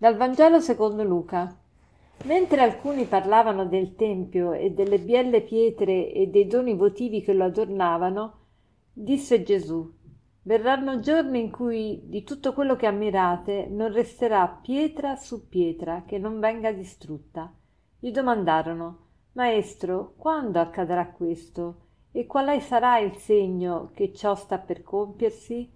Dal Vangelo secondo Luca. Mentre alcuni parlavano del Tempio e delle bielle pietre e dei doni votivi che lo adornavano, disse Gesù, Verranno giorni in cui di tutto quello che ammirate non resterà pietra su pietra che non venga distrutta. Gli domandarono, Maestro, quando accadrà questo? E quale sarà il segno che ciò sta per compiersi?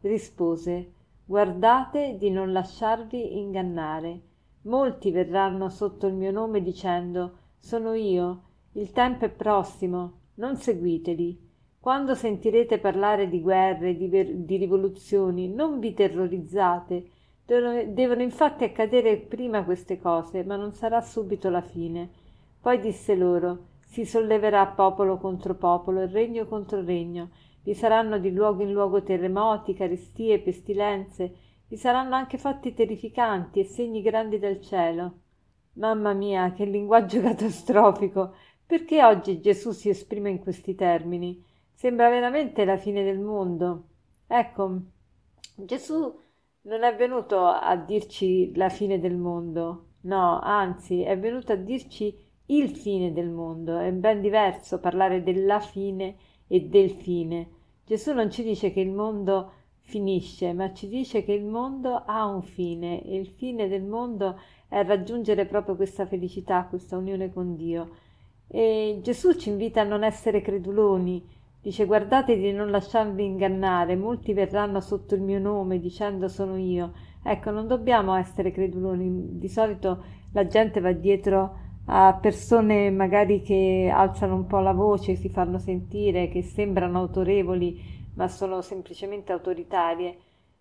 Rispose, Guardate di non lasciarvi ingannare. Molti verranno sotto il mio nome dicendo Sono io, il tempo è prossimo, non seguiteli. Quando sentirete parlare di guerre, di, ver- di rivoluzioni, non vi terrorizzate. Devono, infatti accadere prima queste cose, ma non sarà subito la fine. Poi disse loro Si solleverà popolo contro popolo e regno contro regno vi saranno di luogo in luogo terremoti, carestie, pestilenze, vi saranno anche fatti terrificanti e segni grandi dal cielo. Mamma mia, che linguaggio catastrofico! Perché oggi Gesù si esprime in questi termini? Sembra veramente la fine del mondo. Ecco, Gesù non è venuto a dirci la fine del mondo, no, anzi, è venuto a dirci il fine del mondo. È ben diverso parlare della fine e del fine. Gesù non ci dice che il mondo finisce, ma ci dice che il mondo ha un fine e il fine del mondo è raggiungere proprio questa felicità, questa unione con Dio. E Gesù ci invita a non essere creduloni, dice guardate di non lasciarvi ingannare, molti verranno sotto il mio nome dicendo sono io. Ecco, non dobbiamo essere creduloni, di solito la gente va dietro a persone magari che alzano un po' la voce, si fanno sentire, che sembrano autorevoli, ma sono semplicemente autoritarie.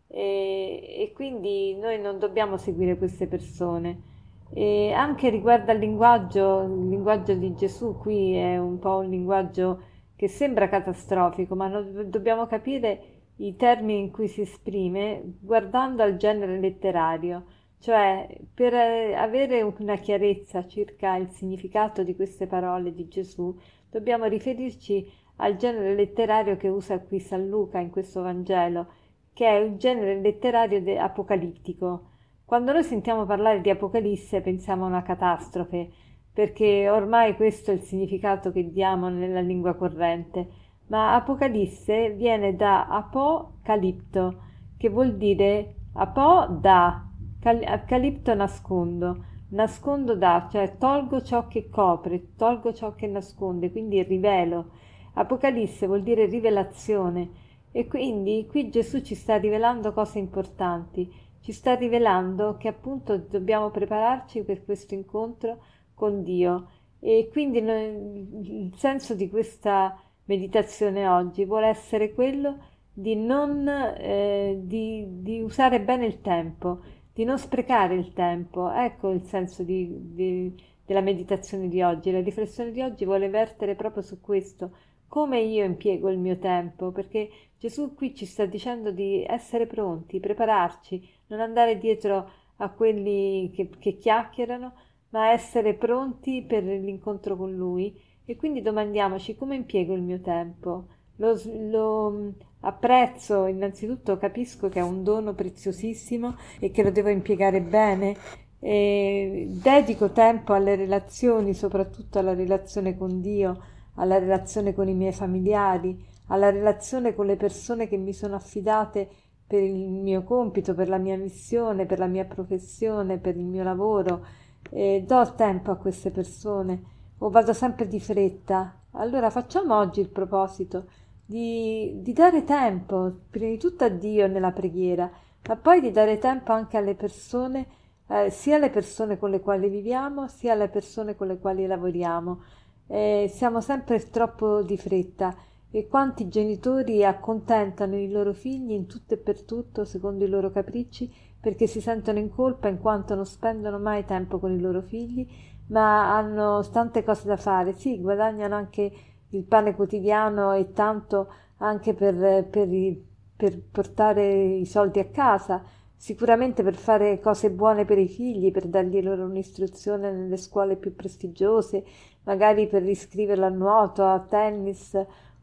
E, e quindi noi non dobbiamo seguire queste persone. E anche riguardo al linguaggio, il linguaggio di Gesù qui è un po' un linguaggio che sembra catastrofico, ma dobbiamo capire i termini in cui si esprime guardando al genere letterario. Cioè, per eh, avere una chiarezza circa il significato di queste parole di Gesù, dobbiamo riferirci al genere letterario che usa qui San Luca in questo Vangelo, che è un genere letterario de- apocalittico. Quando noi sentiamo parlare di Apocalisse pensiamo a una catastrofe, perché ormai questo è il significato che diamo nella lingua corrente, ma Apocalisse viene da apocalipto, che vuol dire apo da calipto nascondo, nascondo da, cioè tolgo ciò che copre, tolgo ciò che nasconde, quindi rivelo. Apocalisse vuol dire rivelazione. E quindi qui Gesù ci sta rivelando cose importanti, ci sta rivelando che appunto dobbiamo prepararci per questo incontro con Dio. E quindi il senso di questa meditazione oggi vuole essere quello di non eh, di, di usare bene il tempo, di non sprecare il tempo. Ecco il senso di, di, della meditazione di oggi. La riflessione di oggi vuole vertere proprio su questo, come io impiego il mio tempo, perché Gesù qui ci sta dicendo di essere pronti, prepararci, non andare dietro a quelli che, che chiacchierano, ma essere pronti per l'incontro con Lui. E quindi domandiamoci come impiego il mio tempo. Lo, lo, Apprezzo, innanzitutto capisco che è un dono preziosissimo e che lo devo impiegare bene. E dedico tempo alle relazioni, soprattutto alla relazione con Dio, alla relazione con i miei familiari, alla relazione con le persone che mi sono affidate per il mio compito, per la mia missione, per la mia professione, per il mio lavoro. E do tempo a queste persone o vado sempre di fretta. Allora facciamo oggi il proposito di, di dare tempo, prima di tutto a Dio nella preghiera, ma poi di dare tempo anche alle persone, eh, sia alle persone con le quali viviamo, sia alle persone con le quali lavoriamo. Eh, siamo sempre troppo di fretta e quanti genitori accontentano i loro figli in tutto e per tutto secondo i loro capricci perché si sentono in colpa in quanto non spendono mai tempo con i loro figli ma hanno tante cose da fare sì guadagnano anche il pane quotidiano e tanto anche per, per, per portare i soldi a casa, sicuramente per fare cose buone per i figli, per dargli loro un'istruzione nelle scuole più prestigiose, magari per iscriverlo a nuoto, a tennis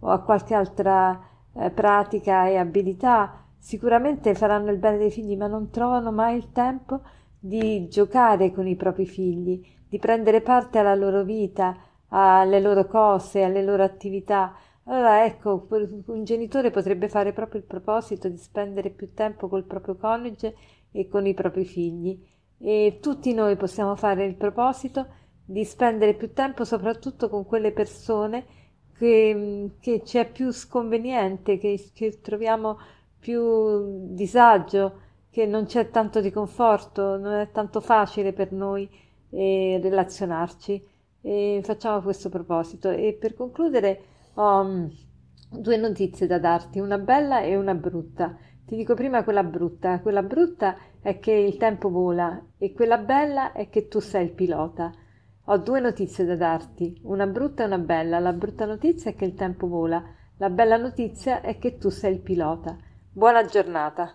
o a qualche altra eh, pratica e abilità. Sicuramente faranno il bene dei figli, ma non trovano mai il tempo di giocare con i propri figli, di prendere parte alla loro vita, alle loro cose, alle loro attività. Allora ecco, un genitore potrebbe fare proprio il proposito di spendere più tempo col proprio coniuge e con i propri figli e tutti noi possiamo fare il proposito di spendere più tempo soprattutto con quelle persone che, che ci è più sconveniente, che, che troviamo più disagio, che non c'è tanto di conforto, non è tanto facile per noi eh, relazionarci. E facciamo questo proposito. E per concludere ho mm, due notizie da darti, una bella e una brutta. Ti dico prima quella brutta. Quella brutta è che il tempo vola e quella bella è che tu sei il pilota. Ho due notizie da darti, una brutta e una bella. La brutta notizia è che il tempo vola, la bella notizia è che tu sei il pilota. Buona giornata.